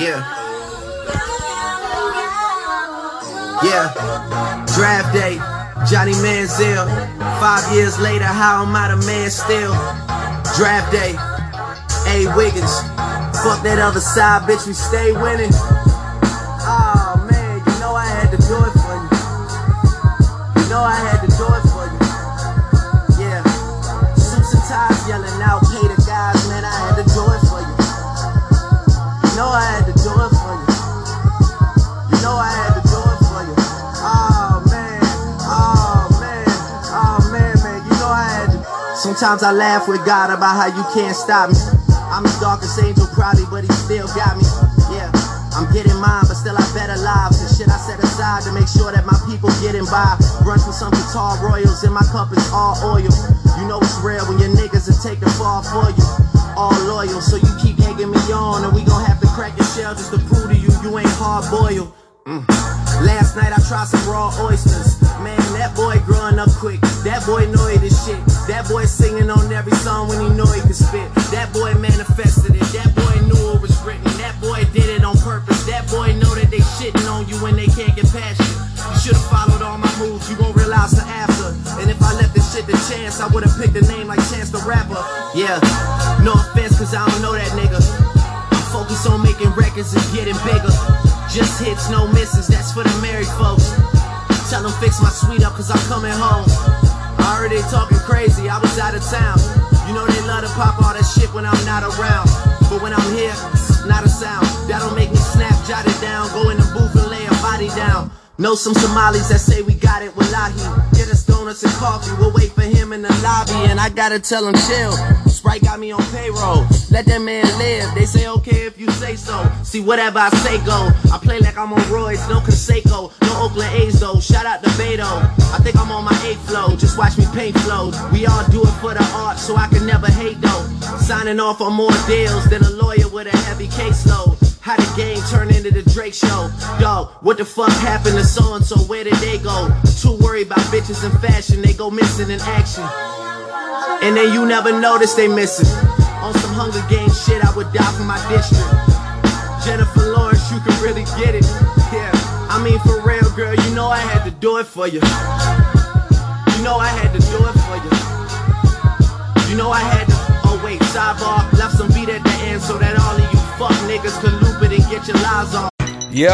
Yeah. Yeah. Draft day. Johnny Manziel. Five years later, how am I the man still? Draft day. A. Wiggins. Fuck that other side, bitch, we stay winning. Sometimes I laugh with God about how you can't stop me. I'm his darkest angel, probably, but he still got me. Yeah, I'm getting mine, but still I better lives and shit I set aside to make sure that my people getting by. Run through some guitar royals, and my cup is all oil. You know it's real when your niggas take the fall for you. All loyal, so you keep egging me on, and we gon' have to crack your shell just to prove to you you ain't hard boiled. Mm. Last night I tried some raw oysters. Man, that boy growing up quick. That boy know he the shit. That boy singing on every song when he know he could spit. That boy manifested it. That boy knew it was written. That boy did it on purpose. That boy know that they shitting on you when they can't get past you. You should've followed all my moves. You won't realize the after. And if I left this shit to chance, I would've picked a name like Chance the Rapper. Yeah, no offense, cause I don't know that nigga. I'm focused on making records and getting bigger. Just hits, no misses, that's for the married folks. Fix my suite up, cause I'm coming home. I heard they talking crazy, I was out of town. You know they love to pop all that shit when I'm not around. But when I'm here, not a sound. That'll make me snap, jot it down, go in the booth and lay a body down. Know some Somalis that say we got it, wallahi. Get us donuts and coffee, we'll wait for him in the lobby. And I gotta tell him chill. Sprite got me on payroll. Let that man live. They say okay if you say so. See whatever I say go. I play like I'm on roids, no Canseco, no Oakland A's though. Shout out to Beto. I think I'm on my eighth flow. Just watch me paint flows. We all do it for the art, so I can never hate though. Signing off on more deals than a lawyer with a heavy caseload. How the game turned into the Drake show. Dog, what the fuck happened to so and so? Where did they go? Too worried about bitches and fashion, they go missing in action. And then you never notice they missing. On some Hunger Games shit, I would die for my district. Jennifer Lawrence, you can really get it. Yeah, I mean for real, girl, you know I had to do it for you. You know I had to do it for you. You know I had to. Oh wait, sidebar, left some beat at the end so that all you fuck niggas it and get your lives on. Yo,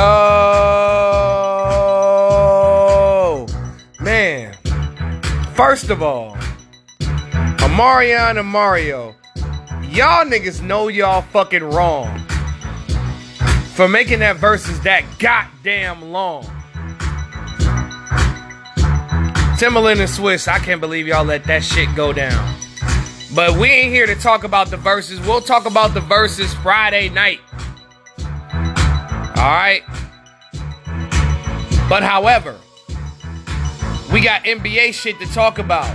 man. First of all, Omarion and Mario, y'all niggas know y'all fucking wrong for making that Verzuz that goddamn long. Timbaland and Swizz, I can't believe y'all let that shit go down. But we ain't here to talk about the Verzuz. We'll talk about the Verzuz Friday night. All right. But however, we got NBA shit to talk about.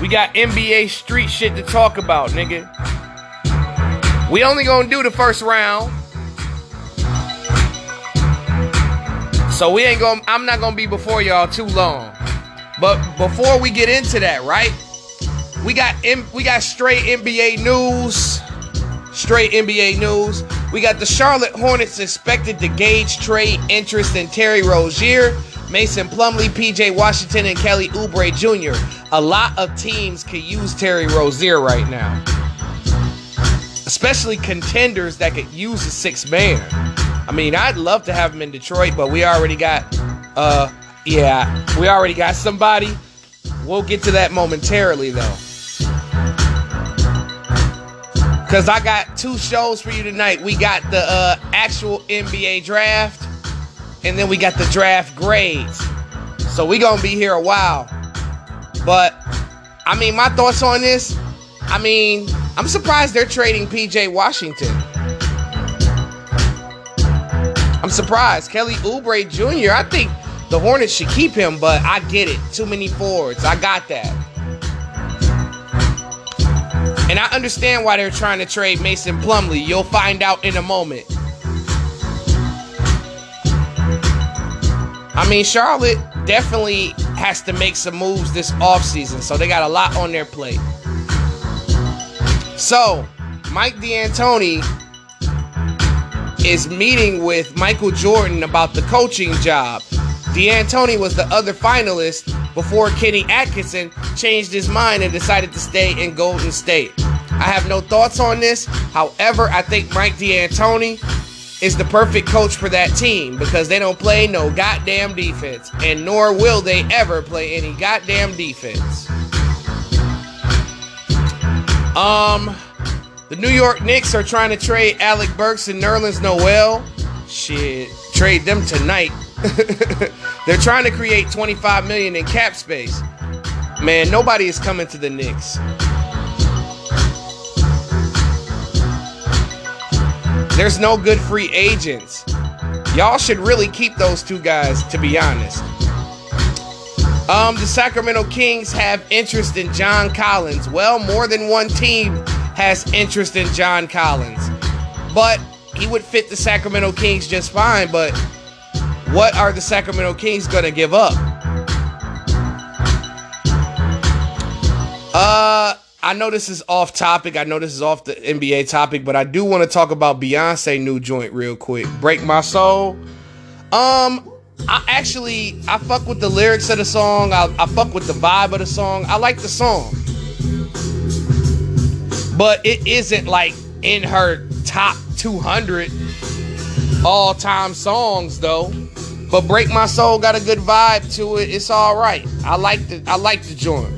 We got NBA street shit to talk about, nigga. We only gonna do the first round. So we ain't gonna I'm not gonna be before y'all too long. But before we get into that, right? We got M- we got straight NBA news. Straight NBA news. We got the Charlotte Hornets expected to gauge trade interest in Terry Rozier, Mason Plumlee, PJ Washington, and Kelly Oubre Jr. A lot of teams could use Terry Rozier right now. Especially contenders that could use a six man. I mean, I'd love to have him in Detroit, but we already got uh yeah, we already got somebody. We'll get to that momentarily though. Cause I got two shows for you tonight. We got the uh, actual NBA draft, and then we got the draft grades. So we gonna be here a while. But I mean, my thoughts on this. I mean, I'm surprised they're trading PJ Washington. I'm surprised. Kelly Oubre Jr. I think the Hornets should keep him, but I get it. Too many forwards. I got that. And I understand why they're trying to trade Mason Plumlee. You'll find out in a moment. I mean, Charlotte definitely has to make some moves this offseason, so they got a lot on their plate. So, Mike D'Antoni is meeting with Michael Jordan about the coaching job. D'Antoni was the other finalist before Kenny Atkinson changed his mind and decided to stay in Golden State. I have no thoughts on this. However, I think Mike D'Antoni is the perfect coach for that team because they don't play no goddamn defense, and nor will they ever play any goddamn defense. Um, the New York Knicks are trying to trade Alec Burks and Nerlens Noel. Shit, trade them tonight. They're trying to create 25 million in cap space. Man, nobody is coming to the Knicks. There's no good free agents. Y'all should really keep those two guys, to be honest. Um, the Sacramento Kings have interest in John Collins. Well, more than one team has interest in John Collins. But he would fit the Sacramento Kings just fine. But what are the Sacramento Kings going to give up? Uh, I know this is off topic. I know this is off the NBA topic, but I do want to talk about Beyonce new joint real quick. Break My Soul. Um, I actually I fuck with the lyrics of the song. I, I fuck with the vibe of the song. I like the song. But it isn't like in her top 200 all-time songs though. But Break My Soul got a good vibe to it. It's all right. I like the I like the joint.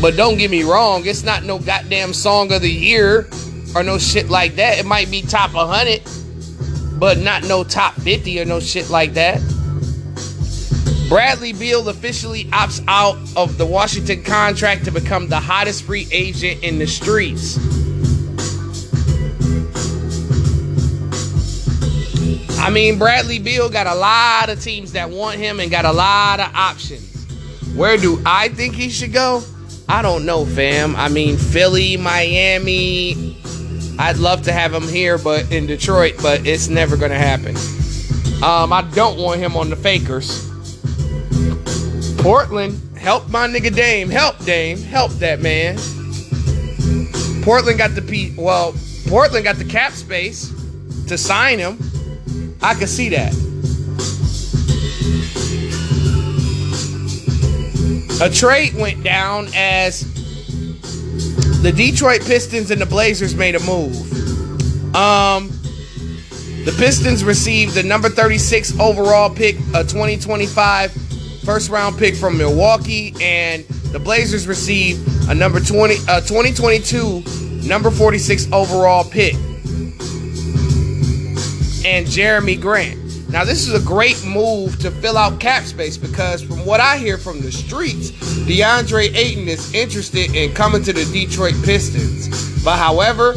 But don't get me wrong, it's not no goddamn song of the year or no shit like that. It might be top 100, but not no top 50 or no shit like that. Bradley Beal officially opts out of the Washington contract to become the hottest free agent in the streets. I mean, Bradley Beal got a lot of teams that want him and got a lot of options. Where do I think he should go? I don't know, fam. I mean, Philly, Miami. I'd love to have him here, but in Detroit, but it's never gonna happen. Um, I don't want him on the Fakers. Portland, help my nigga Dame. Help Dame. Help that man. Portland got the P. Well, Portland got the cap space to sign him. I can see that. A trade went down as the Detroit Pistons and the Blazers made a move. Um, the Pistons received the number 36 overall pick, a 2025 first round pick from Milwaukee, and the Blazers received a number 20, a 2022 number 46 overall pick, and Jerami Grant. Now, this is a great move to fill out cap space because, from what I hear from the streets, DeAndre Ayton is interested in coming to the Detroit Pistons. But, however,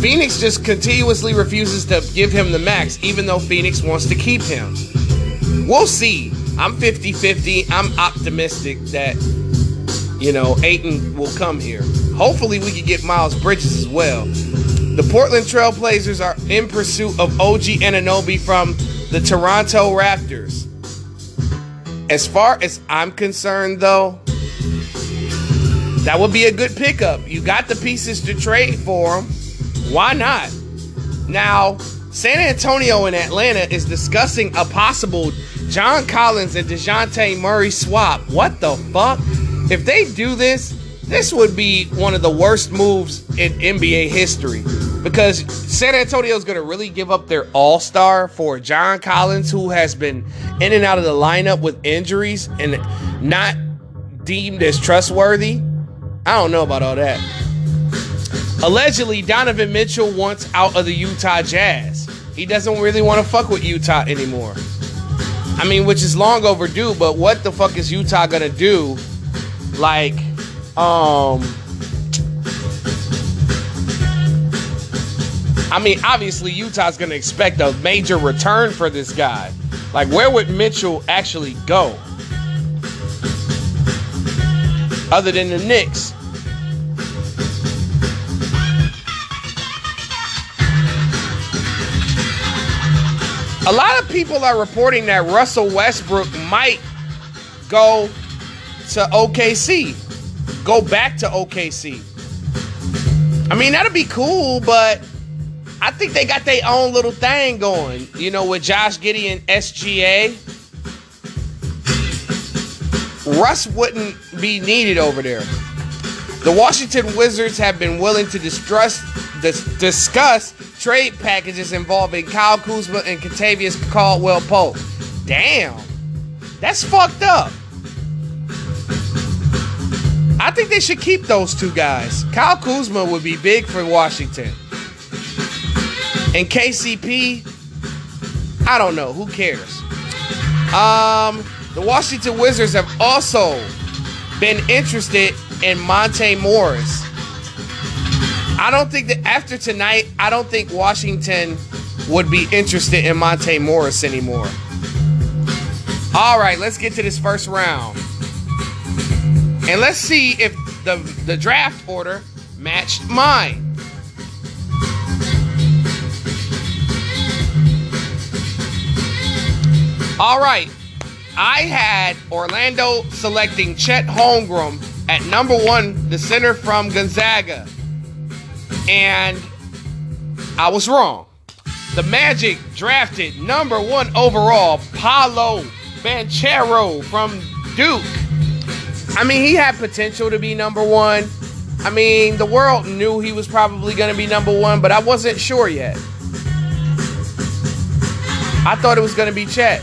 Phoenix just continuously refuses to give him the max, even though Phoenix wants to keep him. We'll see. I'm 50 50. I'm optimistic that, you know, Ayton will come here. Hopefully, we can get Miles Bridges as well. The Portland Trailblazers are in pursuit of OG Anunoby from the Toronto Raptors. As far as I'm concerned, though, that would be a good pickup. You got the pieces to trade for him. Why not? Now, San Antonio and Atlanta is discussing a possible John Collins and Dejounte Murray swap. What the fuck? If they do this, this would be one of the worst moves in NBA history because San Antonio is going to really give up their all star for John Collins, who has been in and out of the lineup with injuries and not deemed as trustworthy. I don't know about all that. Allegedly, Donovan Mitchell wants out of the Utah Jazz. He doesn't really want to fuck with Utah anymore. I mean, which is long overdue, but what the fuck is Utah gonna do? Like, um, I mean, obviously Utah's gonna expect a major return for this guy. Like, where would Mitchell actually go? Other than the Knicks. A lot of people are reporting that Russell Westbrook might go to OKC, go back to OKC. I mean, that'd be cool, but I think they got their own little thing going. You know, with Josh Giddey and SGA. Russ wouldn't be needed over there. The Washington Wizards have been willing to distrust, dis- discuss trade packages involving Kyle Kuzma and Kentavious Caldwell Pope. Damn, that's fucked up. I think they should keep those two guys. Kyle Kuzma would be big for Washington. And KCP, I don't know. Who cares? Um, the Washington Wizards have also been interested in Monte Morris. I don't think that after tonight, I don't think Washington would be interested in Monte Morris anymore. All right, let's get to this first round. And let's see if the, the draft order matched mine. All right. I had Orlando selecting Chet Holmgren at number one, the center from Gonzaga. And I was wrong. The Magic drafted number one overall, Paolo Banchero from Duke. I mean, he had potential to be number one. I mean, the world knew he was probably going to be number one, but I wasn't sure yet. I thought it was going to be Chet.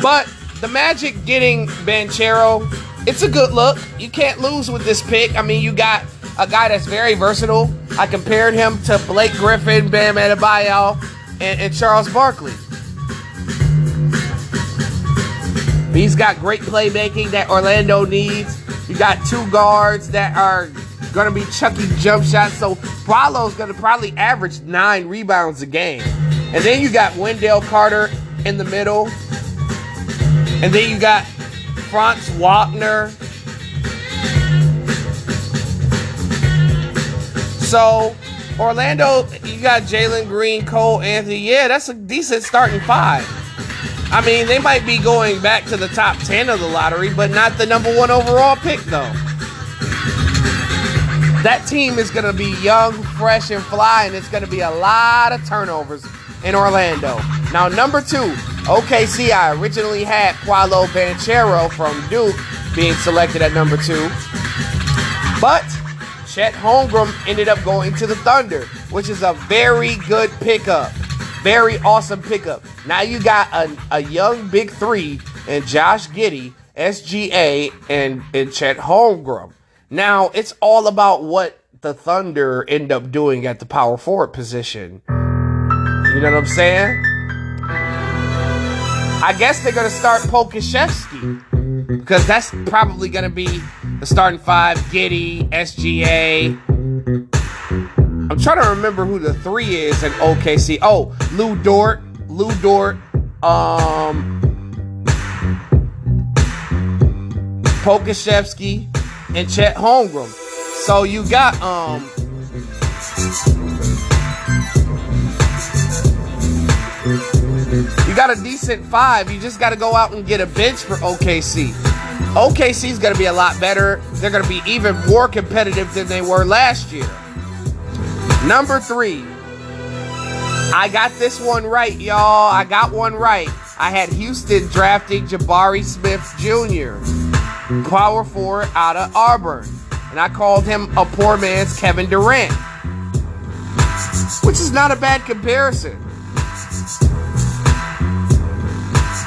But the Magic getting Banchero, it's a good look. You can't lose with this pick. I mean, you got a guy that's very versatile. I compared him to Blake Griffin, Bam Adebayo, and, and Charles Barkley. He's got great playmaking that Orlando needs. You got two guards that are going to be chucking jump shots. So Paolo's going to probably average nine rebounds a game. And then you got Wendell Carter in the middle. And then you got Franz Wagner. So Orlando, you got Jalen Green, Cole Anthony. Yeah, that's a decent starting five. I mean, they might be going back to the top 10 of the lottery, but not the number one overall pick, though. That team is going to be young, fresh, and fly, and it's going to be a lot of turnovers in Orlando. Now, number two, OKC, I originally had Paolo Banchero from Duke being selected at number two. But Chet Holmgren ended up going to the Thunder, which is a very good pickup. Very awesome pickup. Now you got a, a young big three and Josh Giddey, SGA, and, and Chet Holmgren. Now it's all about what the Thunder end up doing at the power forward position. You know what I'm saying? I guess they're gonna start Pokusevski because that's probably gonna be the starting five: Giddey, SGA. I'm trying to remember who the three is in OKC. Oh, Lu Dort, Lu Dort, um, Pokusevski, and Chet Holmgren. So you got um. You got a decent five. You just got to go out and get a bench for OKC. OKC is going to be a lot better. They're going to be even more competitive than they were last year. Number three. I got this one right, y'all. I got one right. I had Houston drafting Jabari Smith Jr., power forward out of Auburn. And I called him a poor man's Kevin Durant, which is not a bad comparison.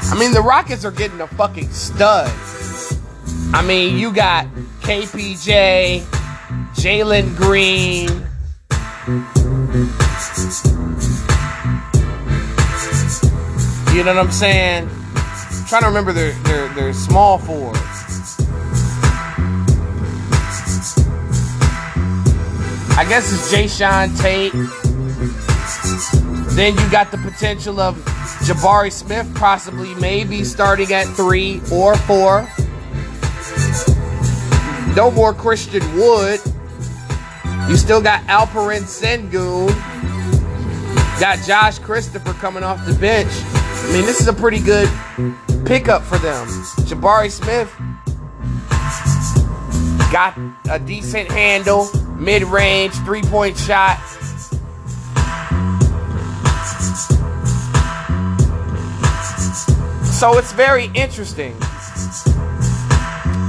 I mean, the Rockets are getting a fucking stud. I mean, you got KPJ, Jalen Green. You know what I'm saying? I'm trying to remember their, their, their small forwards. I guess it's Jae'Sean Tate. Then you got the potential of Jabari Smith possibly maybe starting at three or four. No more Christian Wood. You still got Alperen Sengun. Got Josh Christopher coming off the bench. I mean, this is a pretty good pickup for them. Jabari Smith, Got a decent handle, mid range, three point shot. So it's very interesting.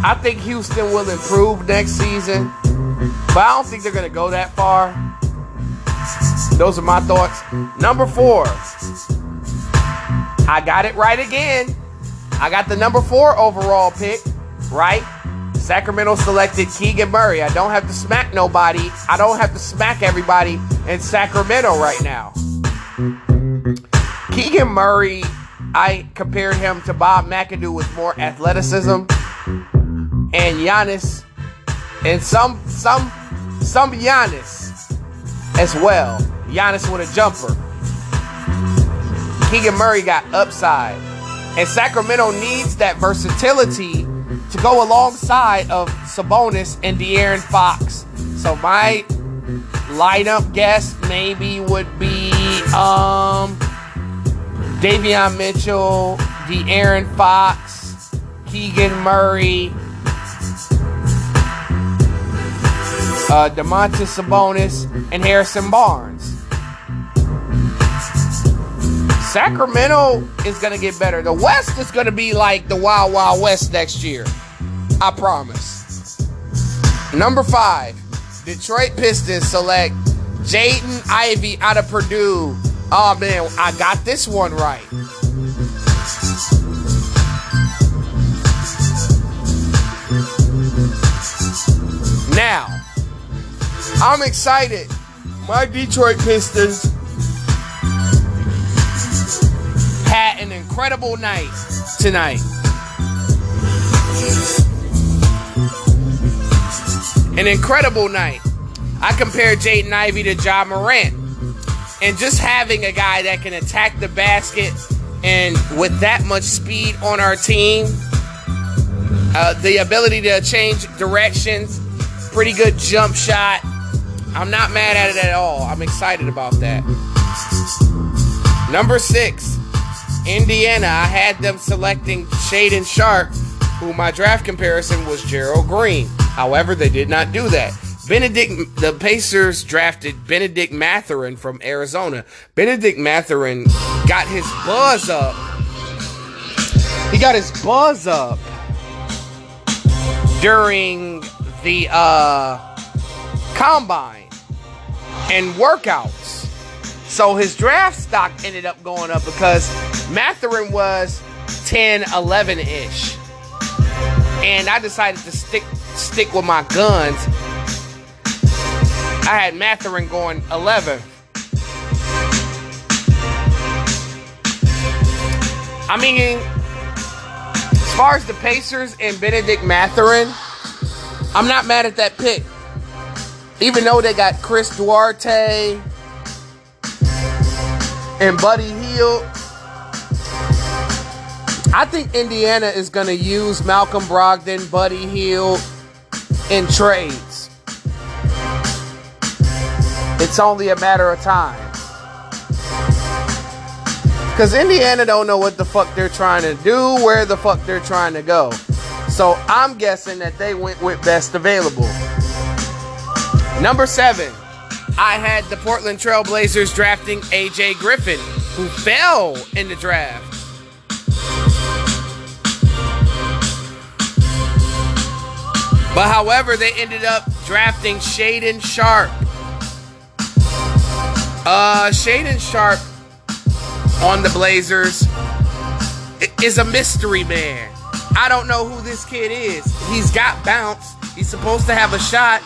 I think Houston will improve next season, but I don't think they're going to go that far. Those are my thoughts. Number four, I got it right again. I got the number four overall pick, right? Sacramento selected Keegan Murray. I don't have to smack nobody. I don't have to smack everybody in Sacramento right now. Keegan Murray, I compared him to Bob McAdoo with more athleticism and Giannis and some some some Giannis as well. Giannis with a jumper. Keegan Murray got upside. And Sacramento needs that versatility to go alongside of Sabonis and De'Aaron Fox. So my lineup guess maybe would be um Davion Mitchell, De'Aaron Fox, Keegan Murray, uh, Domantas Sabonis, and Harrison Barnes. Sacramento is going to get better. The West is going to be like the Wild Wild West next year. I promise. Number five, Detroit Pistons select Jaden Ivey out of Purdue. Oh man, I got this one right. Now, I'm excited. My Detroit Pistons had an incredible night tonight. An incredible night. I compared Jaden Ivey to Ja Morant. And just having a guy that can attack the basket and with that much speed on our team, uh, the ability to change directions, pretty good jump shot. I'm not mad at it at all. I'm excited about that. Number six, Indiana. I had them selecting Shaedon Sharpe, who my draft comparison was Gerald Green. However, they did not do that. Benedict, the Pacers drafted Benedict Mathurin from Arizona. Benedict Mathurin got his buzz up. He got his buzz up during the uh, combine and workouts. So his draft stock ended up going up because Mathurin was 10, 11 ish. And I decided to stick stick with my guns I had Mathurin going 11. I mean, as far as the Pacers and Benedict Mathurin, I'm not mad at that pick. Even though they got Chris Duarte and Buddy Hield, I think Indiana is going to use Malcolm Brogdon, Buddy Hield in trades. It's only a matter of time. Because Indiana don't know what the fuck they're trying to do, where the fuck they're trying to go. So I'm guessing that they went with best available. Number seven, I had the Portland Trailblazers drafting AJ Griffin, who fell in the draft. But however, they ended up drafting Shaedon Sharpe. Uh, Shaedon Sharpe on the Blazers is a mystery man. I don't know who this kid is. He's got bounce. He's supposed to have a shot.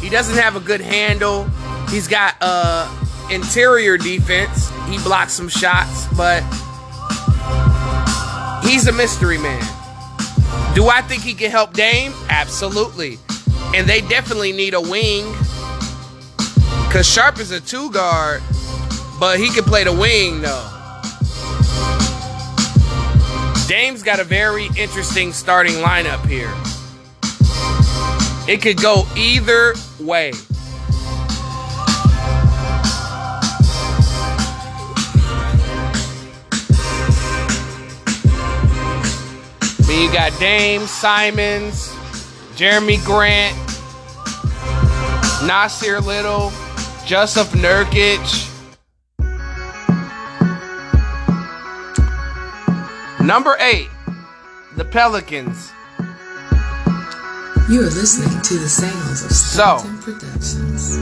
He doesn't have a good handle. He's got uh interior defense. He blocks some shots, but he's a mystery man. Do I think he can help Dame? Absolutely. And they definitely need a wing because Sharpe is a two guard, but he can play the wing though. Dame's got a very interesting starting lineup here. It could go either way. Mean, you got Dame, Simons, Jerami Grant, Nassir Little, Jusuf Nurkic. Number eight, the Pelicans. You are listening to the sounds of Stockton so, Productions.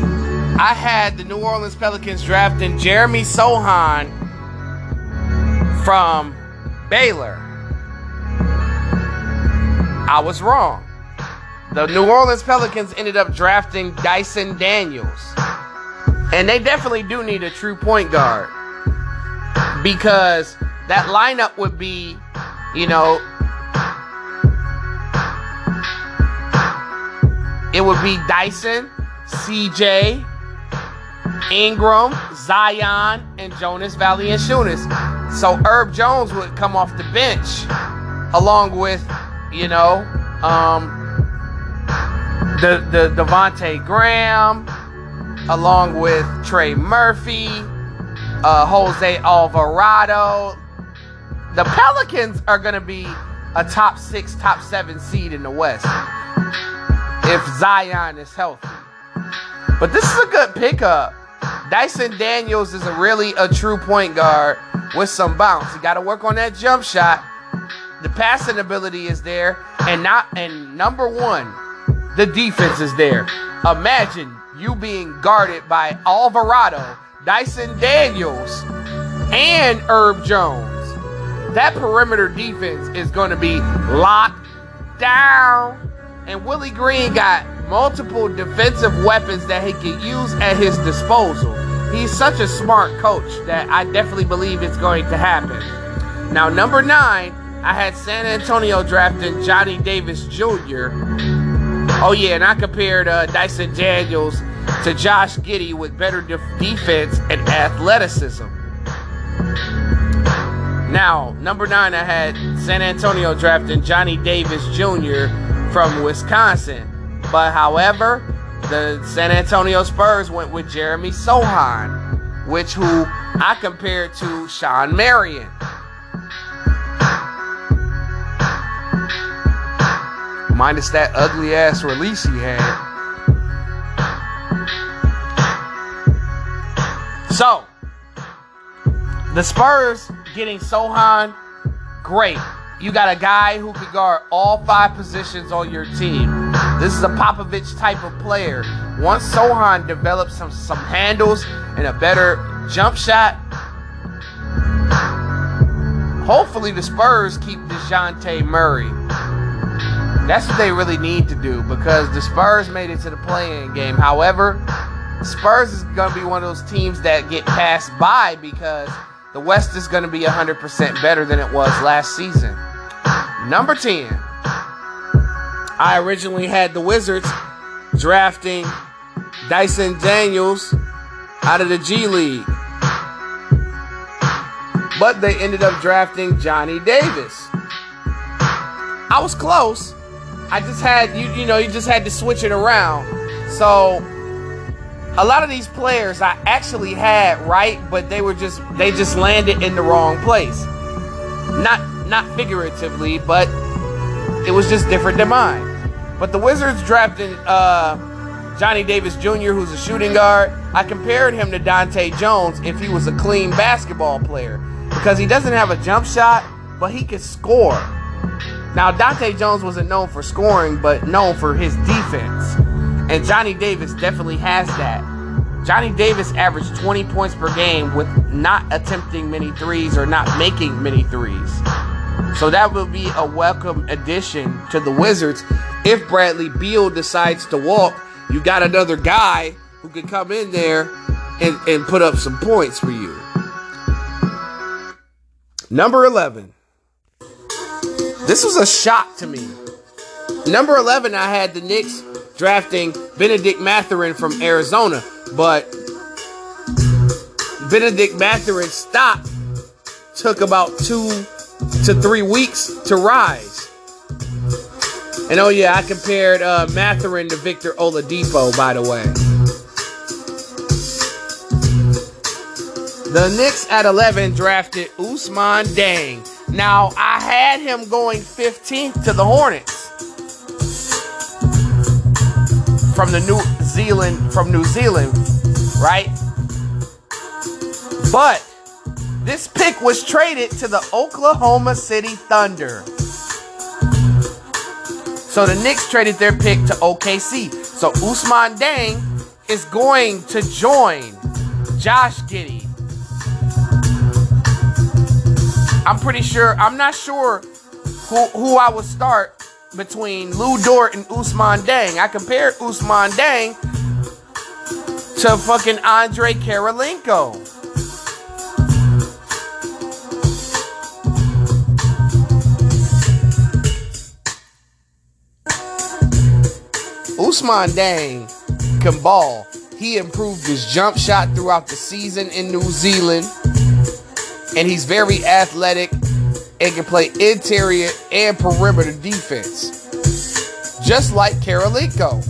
I had the New Orleans Pelicans drafting Jeremy Sochan from Baylor. I was wrong. The New Orleans Pelicans ended up drafting Dyson Daniels. And they definitely do need a true point guard. Because that lineup would be, you know, it would be Dyson, CJ, Ingram, Zion, and Jonas Valanciunas. So Herb Jones would come off the bench along with, you know, um, the the Devonte Graham, along with Trey Murphy, uh, Jose Alvarado. The Pelicans are going to be a top six, top seven seed in the West if Zion is healthy. But this is a good pickup. Dyson Daniels is a really a true point guard with some bounce. You got to work on that jump shot. The passing ability is there, and not and number one, the defense is there. Imagine you being guarded by Alvarado, Dyson Daniels, and Herb Jones. That perimeter defense is going to be locked down. And Willie Green got multiple defensive weapons that he can use at his disposal. He's such a smart coach that I definitely believe it's going to happen. Now, number nine, I had San Antonio drafting Johnny Davis Jr. Oh, yeah, and I compared uh, Dyson Daniels to Josh Giddey with better def- defense and athleticism. Now, number nine, I had San Antonio drafting Johnny Davis Jr from Wisconsin. But however, the San Antonio Spurs went with Jeremy Sochan, which who I compared to Shawn Marion. Minus that ugly ass release he had. So, the Spurs getting Sochan, great. You got a guy who can guard all five positions on your team. This is a Popovich type of player. Once Sochan develops some, some handles and a better jump shot, hopefully the Spurs keep Dejounte Murray. That's what they really need to do because the Spurs made it to the play-in game. However, Spurs is going to be one of those teams that get passed by because – the West is going to be 100% better than it was last season. Number 10. I originally had the Wizards drafting Dyson Daniels out of the G League. But they ended up drafting Johnny Davis. I was close. I just had you you know, you just had to switch it around. So a lot of these players I actually had right, but they were just they just landed in the wrong place. Not not figuratively, but it was just different than mine. But the Wizards drafted uh, Johnny Davis Jr., who's a shooting guard. I compared him to Dahntay Jones if he was a clean basketball player because he doesn't have a jump shot, but he can score. Now Dahntay Jones wasn't known for scoring, but known for his defense. And Johnny Davis definitely has that. Johnny Davis averaged 20 points per game with not attempting many threes or not making many threes. So that will be a welcome addition to the Wizards. If Bradley Beal decides to walk, you got another guy who can come in there and, and put up some points for you. Number 11. This was a shock to me. Number 11, I had the Knicks drafting Benedict Mathurin from Arizona, but Benedict Mathurin's stock took about two to three weeks to rise. And oh yeah, I compared uh, Mathurin to Victor Oladipo, by the way. The Knicks at 11 drafted Ousmane Dieng. Now, I had him going 15th to the Hornets. from the New Zealand from New Zealand, right? But this pick was traded to the Oklahoma City Thunder. So the Knicks traded their pick to OKC. So Ousmane Dieng is going to join Josh Giddey. I'm pretty sure, I'm not sure who, who I would start between Lu Dort and Ousmane Dieng. I compared Ousmane Dieng to fucking Andre Kirilenko. Ousmane Dieng can ball. He improved his jump shot throughout the season in New Zealand. And he's very athletic and can play interior and perimeter defense. Just like Kirilenko.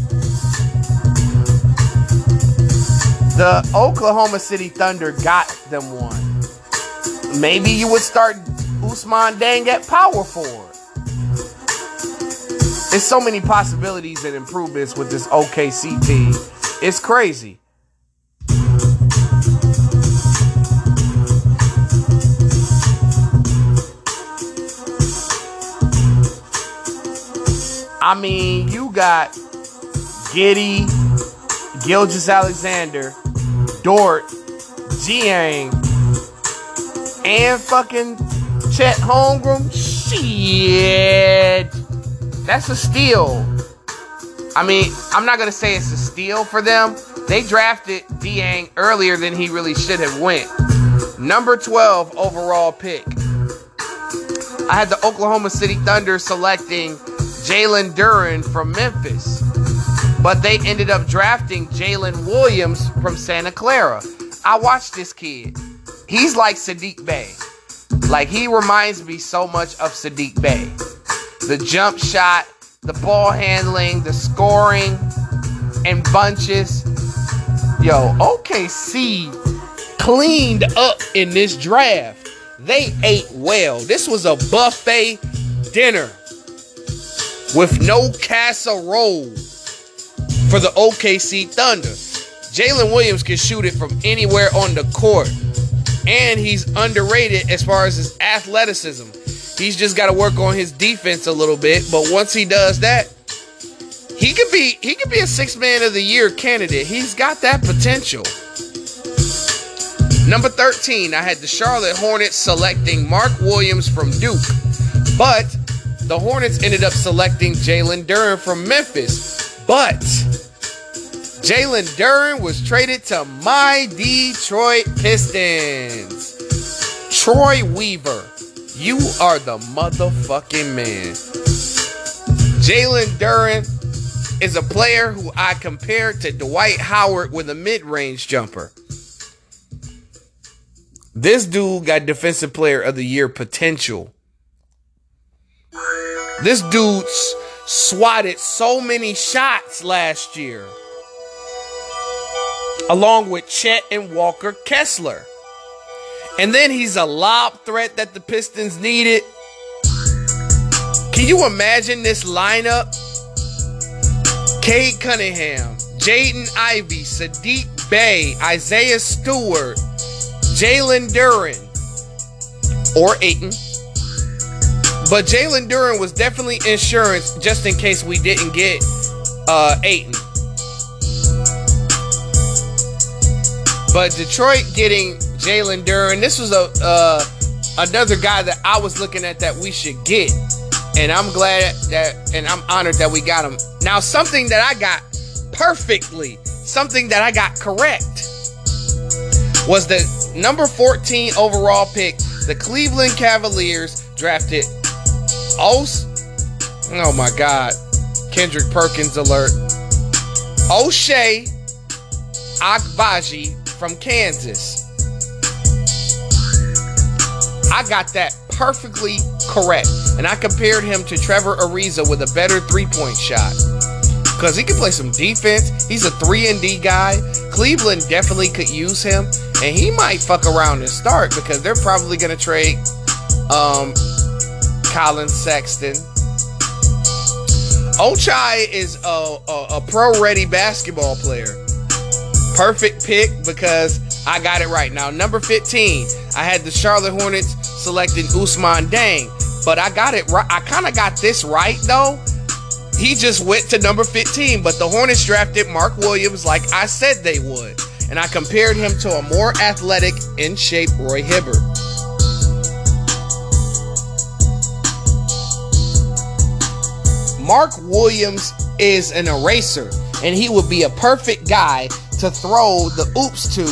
The Oklahoma City Thunder got them one. Maybe you would start Ousmane Dieng at power forward. There's so many possibilities and improvements with this OKC team. It's crazy. I mean, you got Giddey, Gilgeous-Alexander, Dort, Dieng, and fucking Chet Holmgren. Shit. That's a steal. I mean, I'm not gonna say it's a steal for them. They drafted Dieng earlier than he really should have went. Number 12 overall pick. I had the Oklahoma City Thunder selecting Jalen Duren from Memphis, but they ended up drafting Jalen Williams from Santa Clara. I watched this kid. He's like Saddiq Bey. Like he reminds me so much of Saddiq Bey. The jump shot, the ball handling, the scoring, and bunches. Yo, OKC cleaned up in this draft. They ate well. This was a buffet dinner with no casserole for the OKC Thunder. Jalen Williams can shoot it from anywhere on the court. And he's underrated as far as his athleticism. He's just got to work on his defense a little bit. But once he does that, he could be he could be a six man of the year candidate. He's got that potential. Number 13, I had the Charlotte Hornets selecting Mark Williams from Duke. But the Hornets ended up selecting Jalen Duren from Memphis. But Jalen Duren was traded to my Detroit Pistons. Troy Weaver, you are the motherfucking man. Jalen Duren is a player who I compare to Dwight Howard with a mid range jumper. This dude got Defensive Player of the Year potential. This dude swatted so many shots last year, along with Chet and Walker Kessler. And then he's a lob threat that the Pistons needed. Can you imagine this lineup? Cade Cunningham, Jaden Ivey, Saddiq Bey, Isaiah Stewart, Jalen Duren, or Ayton. But Jalen Duren was definitely insurance just in case we didn't get uh, Ayton. But Detroit getting Jalen Duren, this was a uh, another guy that I was looking at that we should get, and I'm glad that and I'm honored that we got him. Now, something that I got perfectly, something that I got correct, was the number 14 overall pick. The Cleveland Cavaliers drafted Os. Oh my God, Kendrick Perkins alert. Ochai Agbaji from Kansas. I got that perfectly correct. And I compared him to Trevor Ariza with a better three-point shot. Because he can play some defense. He's a 3 and D guy. Cleveland definitely could use him. And he might fuck around and start because they're probably gonna trade um Collin Sexton. Ochai is a, a, a pro ready basketball player. Perfect pick because I got it right. Now, number 15, I had the Charlotte Hornets selecting Ousmane Dieng, but I got it right. I kind of got this right though. He just went to number 15, but the Hornets drafted Mark Williams like I said they would. And I compared him to a more athletic, in shape Roy Hibbert. Mark Williams is an eraser, and he would be a perfect guy to throw the oops to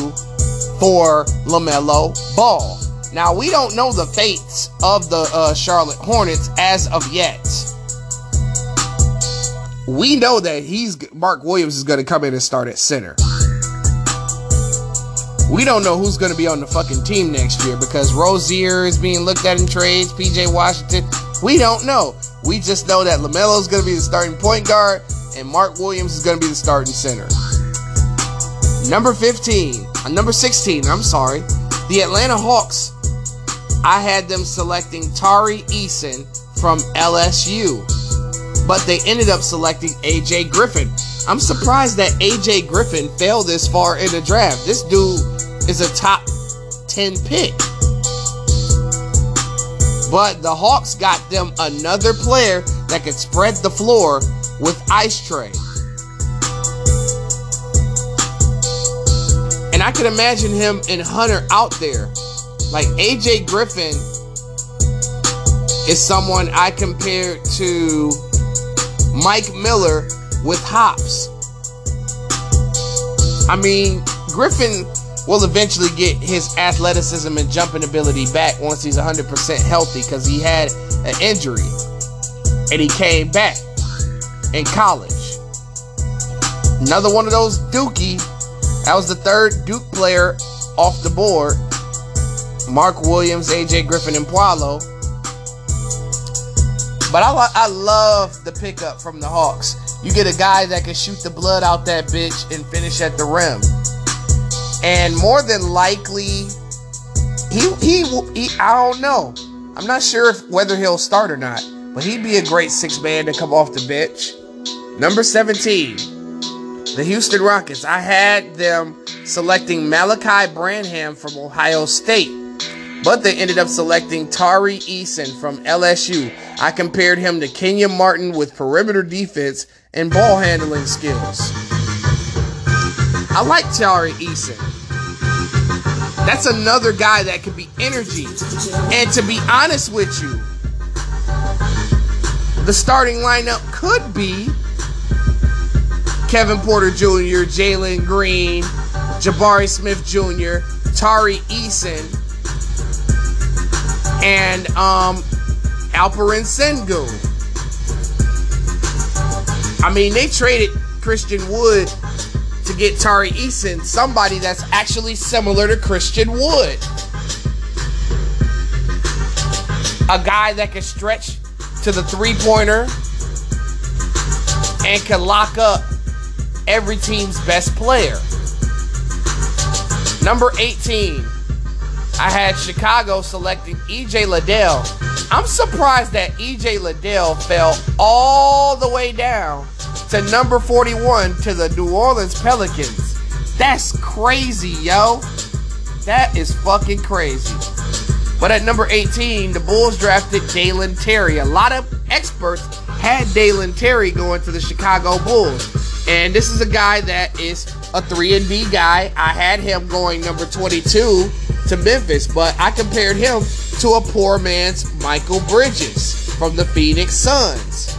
for LaMelo Ball. Now, we don't know the fates of the uh, Charlotte Hornets as of yet. We know that he's Mark Williams is going to come in and start at center. We don't know who's going to be on the fucking team next year because Rozier is being looked at in trades, PJ Washington. We don't know. We just know that LaMelo is going to be the starting point guard and Mark Williams is going to be the starting center. Number 15, uh, number 16, I'm sorry, the Atlanta Hawks. I had them selecting Tari Eason from LSU, but they ended up selecting AJ Griffin. I'm surprised that AJ Griffin fell this far in the draft. This dude is a top 10 pick. But the Hawks got them another player that could spread the floor with Ice Trae. And I could imagine him and Hunter out there. Like AJ Griffin is someone I compared to Mike Miller with Hops. I mean, Griffin will eventually get his athleticism and jumping ability back once he's 100% healthy because he had an injury and he came back in college. Another one of those Dookie. That was the third Duke player off the board. Mark Williams, AJ Griffin, and Paolo. But I, I love the pickup from the Hawks. You get a guy that can shoot the blood out that bitch and finish at the rim and more than likely, he, he he I don't know. I'm not sure if whether he'll start or not, but he'd be a great six man to come off the bench. Number 17, the Houston Rockets. I had them selecting Malachi Branham from Ohio State, but they ended up selecting Tari Eason from LSU. I compared him to Kenyon Martin with perimeter defense and ball handling skills. I like Tari Eason. That's another guy that could be energy. And to be honest with you, the starting lineup could be Kevin Porter Jr., Jalen Green, Jabari Smith Jr., Tari Eason, and um, Alperen Sengun. I mean, they traded Christian Wood to get Tari Eason, somebody that's actually similar to Christian Wood. A guy that can stretch to the three pointer and can lock up every team's best player. Number 18, I had Chicago selecting EJ Liddell. I'm surprised that EJ Liddell fell all the way down to number 41 to the New Orleans Pelicans. That's crazy, yo. That is fucking crazy. But at number 18, the Bulls drafted Dalen Terry. A lot of experts had Dalen Terry going to the Chicago Bulls. And this is a guy that is a 3 and D guy. I had him going number 22 to Memphis, but I compared him to a poor man's Mikal Bridges from the Phoenix Suns.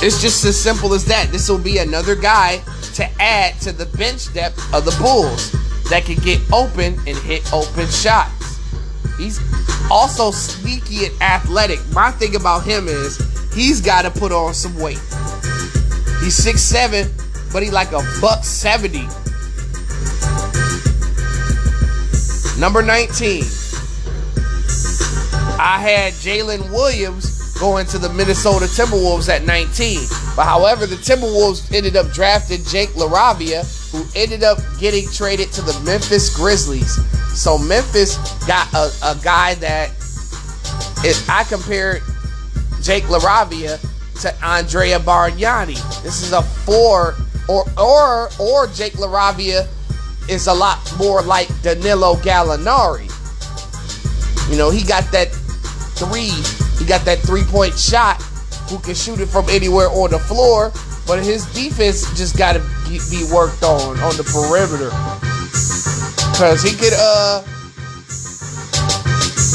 It's just as simple as that. This will be another guy to add to the bench depth of the Bulls that can get open and hit open shots. He's also sneaky and athletic. My thing about him is he's got to put on some weight. He's six seven, but he like a buck 70. Number 19. I had Jalen Williams going to the Minnesota Timberwolves at 19. But however, the Timberwolves ended up drafting Jake LaRavia, who ended up getting traded to the Memphis Grizzlies. So Memphis got a, a guy that is, I compared Jake LaRavia to Andrea Bargnani. This is a four, or or or Jake LaRavia is a lot more like Danilo Gallinari. You know, he got that three, he got that three point shot, who can shoot it from anywhere on the floor, but his defense just got to be worked on on the perimeter. Because he could uh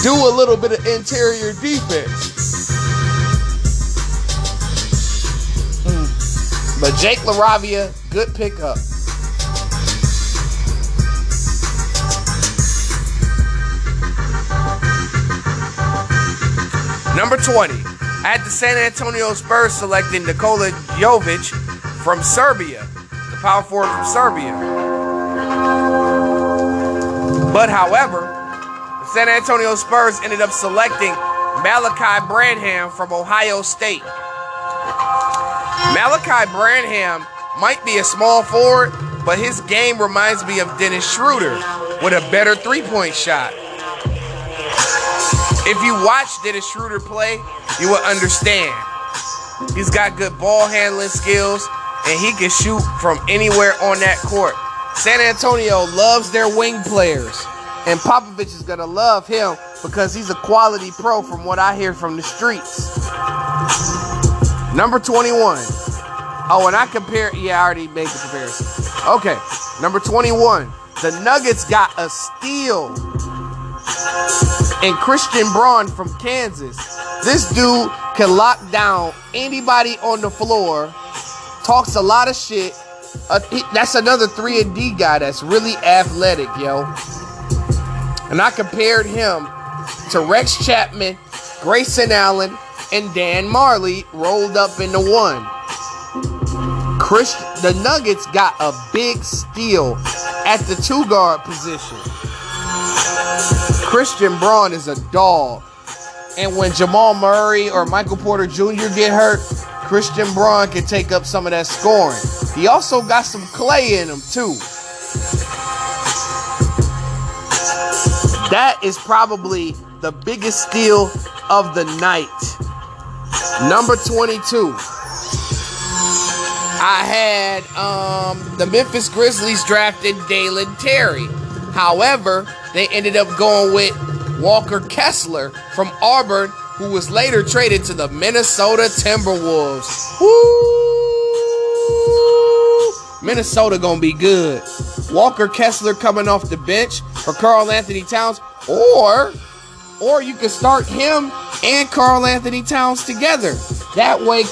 do a little bit of interior defense. But Jake LaRavia, good pickup. Number 20. I had the San Antonio Spurs selecting Nikola Jovic from Serbia, the power forward from Serbia. But however, the San Antonio Spurs ended up selecting Malachi Branham from Ohio State. Malachi Branham might be a small forward, but his game reminds me of Dennis Schroeder with a better three point shot. If you watch Dennis Schroeder play, you will understand. He's got good ball handling skills, and he can shoot from anywhere on that court. San Antonio loves their wing players, and Popovich is going to love him because he's a quality pro from what I hear from the streets. Number 21. Oh, and I compare, yeah, I already made the comparison. Okay, number 21. The Nuggets got a steal and Christian Braun from Kansas. This dude can lock down anybody on the floor, talks a lot of shit. Uh, that's another 3 and D guy that's really athletic, yo. And I compared him to Rex Chapman, Grayson Allen, and Dan Majerle rolled up into one. Chris, the Nuggets got a big steal at the two guard position. Christian Braun is a dog. And when Jamal Murray or Michael Porter Jr. get hurt, Christian Braun can take up some of that scoring. He also got some clay in him, too. That is probably the biggest steal of the night. Number 22. I had um, the Memphis Grizzlies drafted Dalen Terry. However, they ended up going with Walker Kessler from Auburn, who was later traded to the Minnesota Timberwolves. Woo! Minnesota gonna be good. Walker Kessler coming off the bench for Karl-Anthony Towns, or or you can start him and Karl-Anthony Towns together. That way,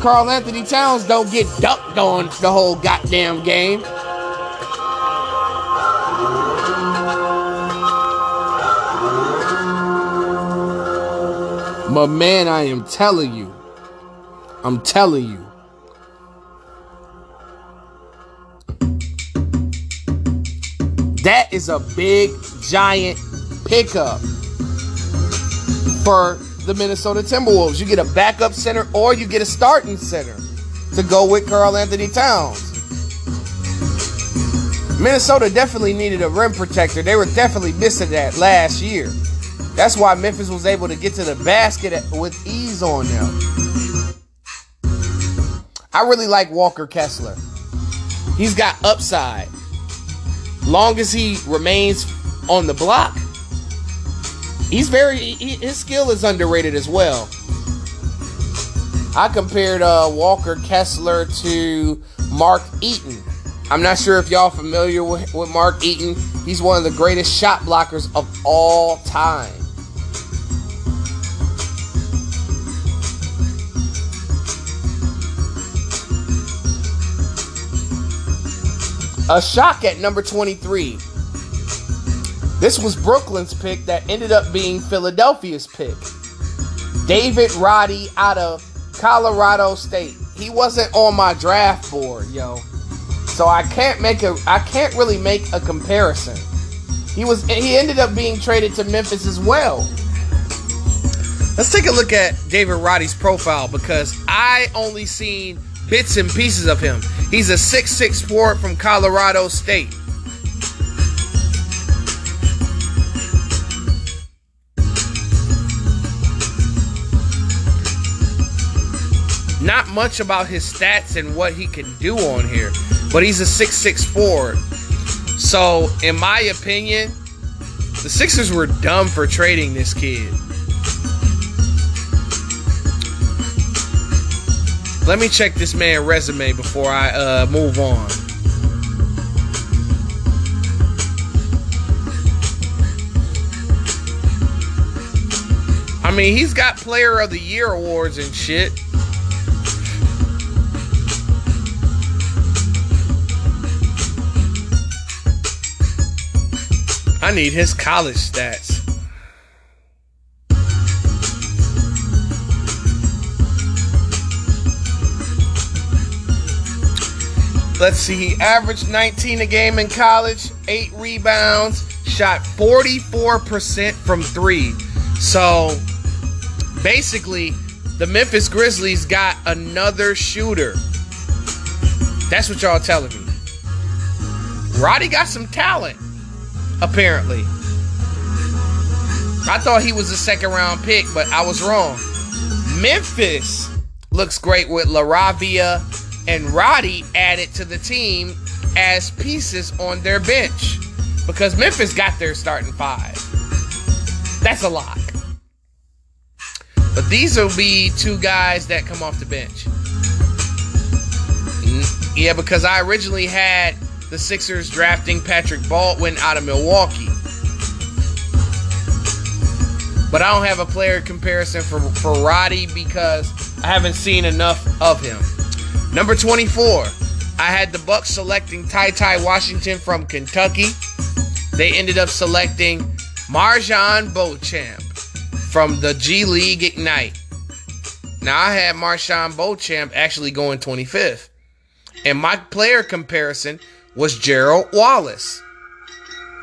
Karl-Anthony Towns don't get dunked on the whole goddamn game. But man, I am telling you, I'm telling you. That is a big, giant pickup for the Minnesota Timberwolves. You get a backup center or you get a starting center to go with Karl-Anthony Towns. Minnesota definitely needed a rim protector. They were definitely missing that last year. That's why Memphis was able to get to the basket with ease on them. I really like Walker Kessler. He's got upside. Long as he remains on the block, he's very he, his skill is underrated as well. I compared uh, Walker Kessler to Mark Eaton. I'm not sure if y'all familiar with, with Mark Eaton. He's one of the greatest shot blockers of all time. A shock at number 23. This was Brooklyn's pick that ended up being Philadelphia's pick. David Roddy out of Colorado State. He wasn't on my draft board, yo. So I can't make a I can't really make a comparison. He was he ended up being traded to Memphis as well. Let's take a look at David Roddy's profile because I only seen bits and pieces of him. He's a six-six forward from Colorado State. Not much about his stats and what he can do on here, but he's a six-six forward. So, in my opinion, the Sixers were dumb for trading this kid. Let me check this man's resume before I uh, move on. I mean, he's got Player of the Year awards and shit. I need his college stats. Let's see, he averaged 19 a game in college, 8 rebounds, shot 44% from 3. So, basically, the Memphis Grizzlies got another shooter. That's what y'all telling me. Roddy got some talent apparently. I thought he was a second round pick, but I was wrong. Memphis looks great with LaRavia and Roddy added to the team as pieces on their bench because Memphis got their starting five. That's a lot. But these will be two guys that come off the bench. Yeah, because I originally had the Sixers drafting Patrick Baldwin out of Milwaukee. But I don't have a player comparison for, for Roddy because I haven't seen enough of him. Number 24, I had the Bucks selecting Ty Ty Washington from Kentucky. They ended up selecting MarJon Beauchamp from the G League Ignite. Now I had MarJon Beauchamp actually going 25th. And my player comparison was Gerald Wallace.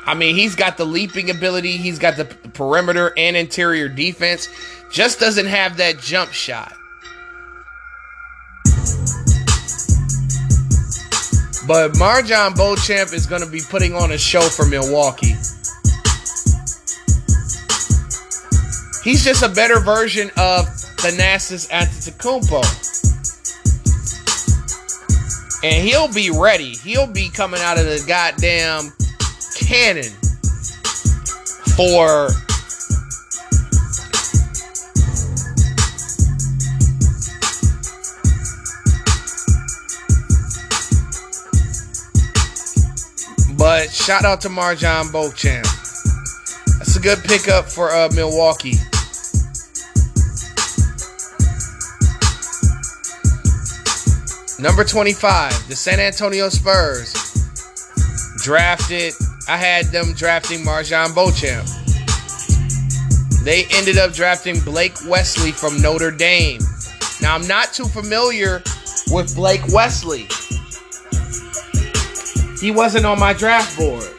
I mean, he's got the leaping ability, he's got the perimeter and interior defense, just doesn't have that jump shot. But MarJon Beauchamp is going to be putting on a show for Milwaukee. He's just a better version of Thanasis Antetokounmpo and he'll be ready. He'll be coming out of the goddamn cannon for But shout out to MarJon Beauchamp. That's a good pickup for uh, Milwaukee. Number 25, the San Antonio Spurs drafted. I had them drafting MarJon Beauchamp. They ended up drafting Blake Wesley from Notre Dame. Now, I'm not too familiar with Blake Wesley. He wasn't on my draft board.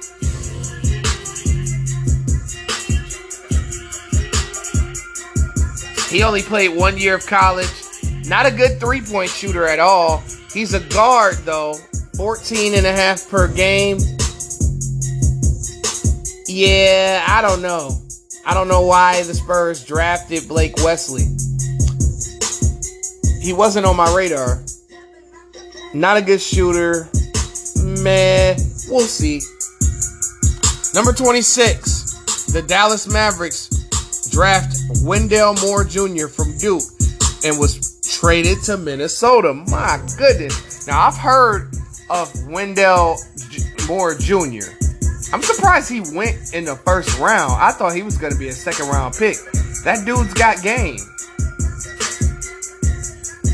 He only played one year of college. Not a good three point shooter at all. He's a guard, though. 14 and a half per game. Yeah, I don't know. I don't know why the Spurs drafted Blake Wesley. He wasn't on my radar. Not a good shooter. Man, we'll see. Number 26, the Dallas Mavericks draft Wendell Moore Jr. from Duke and was traded to Minnesota. My goodness. Now, I've heard of Wendell Moore Jr. I'm surprised he went in the first round. I thought he was going to be a second round pick. That dude's got game.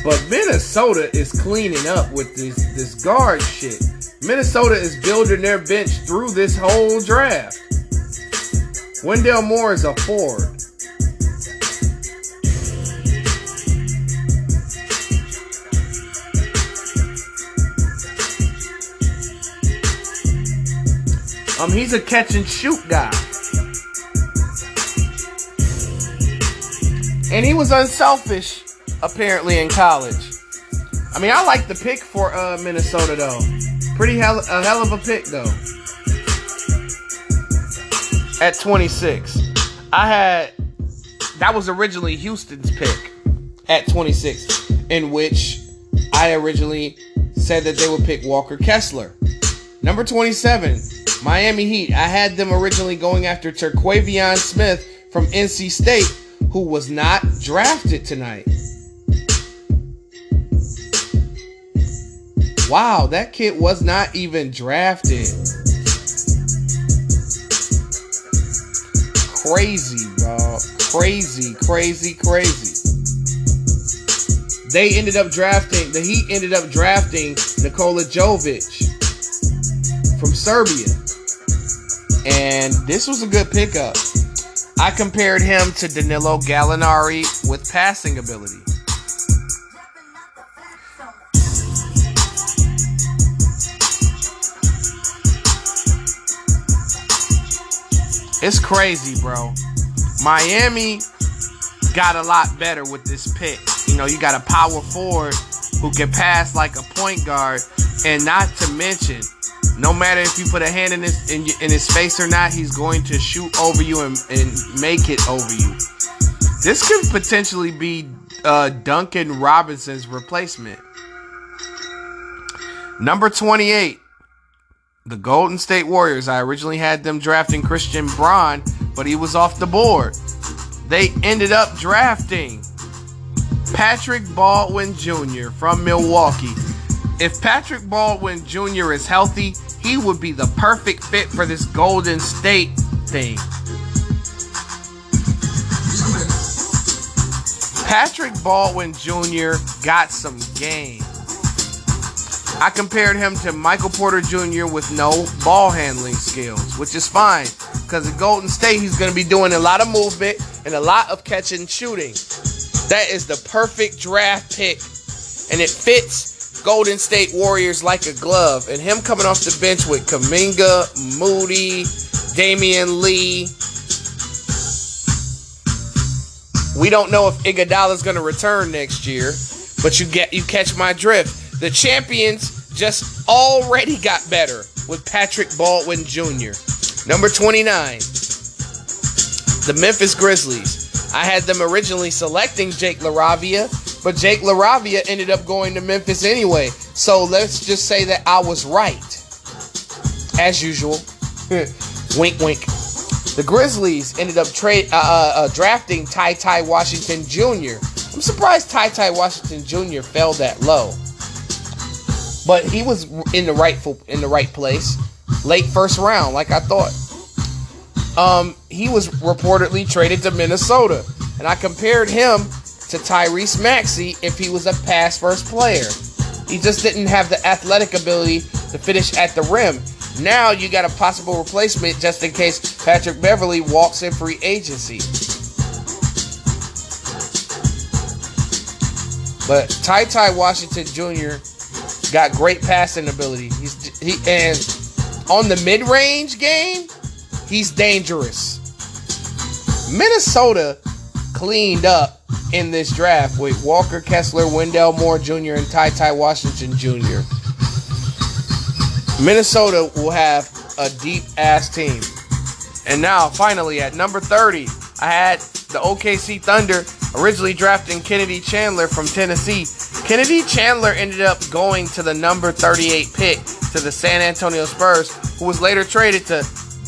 But Minnesota is cleaning up with this, this guard shit. Minnesota is building their bench through this whole draft. Wendell Moore is a forward. Um, he's a catch and shoot guy. And he was unselfish, apparently, in college. I mean, I like the pick for uh, Minnesota, though. Pretty hell, a hell of a pick, though. At 26. I had, that was originally Houston's pick at 26. in which I originally said that they would pick Walker Kessler. Number 27, Miami Heat. I had them originally going after Terquavion Smith from NC State, who was not drafted tonight. Wow, that kid was not even drafted. Crazy, bro. Crazy, crazy, crazy. They ended up drafting, the Heat ended up drafting Nikola Jovic from Serbia. And this was a good pickup. I compared him to Danilo Gallinari with passing ability. It's crazy, bro. Miami got a lot better with this pick. You know, you got a power forward who can pass like a point guard, and not to mention, no matter if you put a hand in his in, in his face or not, he's going to shoot over you and, and make it over you. This could potentially be uh, Duncan Robinson's replacement. Number 28, the Golden State Warriors. I originally had them drafting Christian Braun, but he was off the board. They ended up drafting Patrick Baldwin Jr. from Milwaukee. If Patrick Baldwin Jr. is healthy, he would be the perfect fit for this Golden State thing. Patrick Baldwin Jr. got some game. I compared him to Michael Porter Jr. with no ball handling skills, which is fine because at Golden State he's going to be doing a lot of movement and a lot of catching and shooting. That is the perfect draft pick, and it fits Golden State Warriors like a glove. And him coming off the bench with Kuminga, Moody, Damion Lee. We don't know if Iguodala is going to return next year, but you get you catch my drift. The champions just already got better with Patrick Baldwin Jr. Number 29, the Memphis Grizzlies. I had them originally selecting Jake LaRavia, but Jake LaRavia ended up going to Memphis anyway. So let's just say that I was right. As usual. wink, wink. The Grizzlies ended up uh, uh, uh, drafting Ty Ty Washington Jr. I'm surprised Ty Ty Washington Jr. fell that low but he was in the rightful in the right place, late first round, like I thought. Um, he was reportedly traded to Minnesota, and I compared him to Tyrese Maxey if he was a pass first player. He just didn't have the athletic ability to finish at the rim. Now you got a possible replacement just in case Patrick Beverley walks in free agency. But Ty Ty Washington Jr. Got great passing ability. He's he and on the mid-range game, he's dangerous. Minnesota cleaned up in this draft with Walker Kessler, Wendell Moore Jr., and Ty Ty Washington Jr. Minnesota will have a deep ass team. And now, finally, at number 30, I had the OKC Thunder originally drafting Kennedy Chandler from Tennessee. Kennedy Chandler ended up going to the number 38 pick to the San Antonio Spurs, who was later traded to,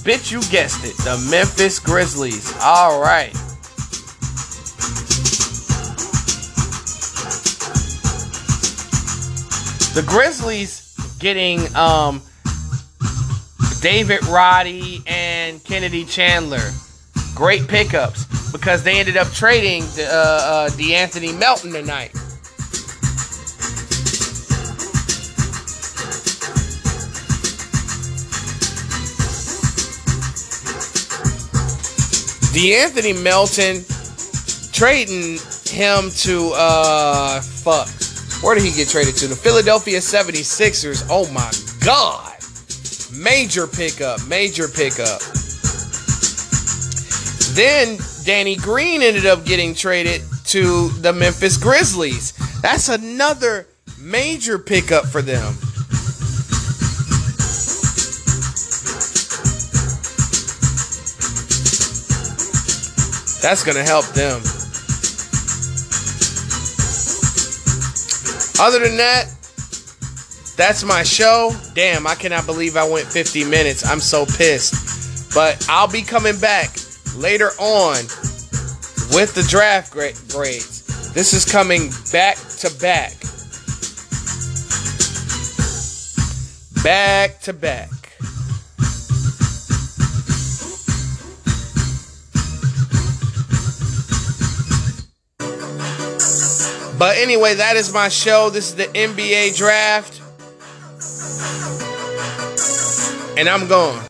bitch, you guessed it, the Memphis Grizzlies. All right. The Grizzlies getting um, David Roddy and Kennedy Chandler. Great pickups because they ended up trading the, uh, uh, De'Anthony Melton tonight. De'Anthony Melton trading him to uh fuck. Where did he get traded to? The Philadelphia 76ers. Oh my god. Major pickup, major pickup. Then Danny Green ended up getting traded to the Memphis Grizzlies. That's another major pickup for them. That's going to help them. Other than that, that's my show. Damn, I cannot believe I went 50 minutes. I'm so pissed. But I'll be coming back later on with the draft grades. This is coming back to back. Back to back. But anyway, that is my show. This is the NBA draft. And I'm gone.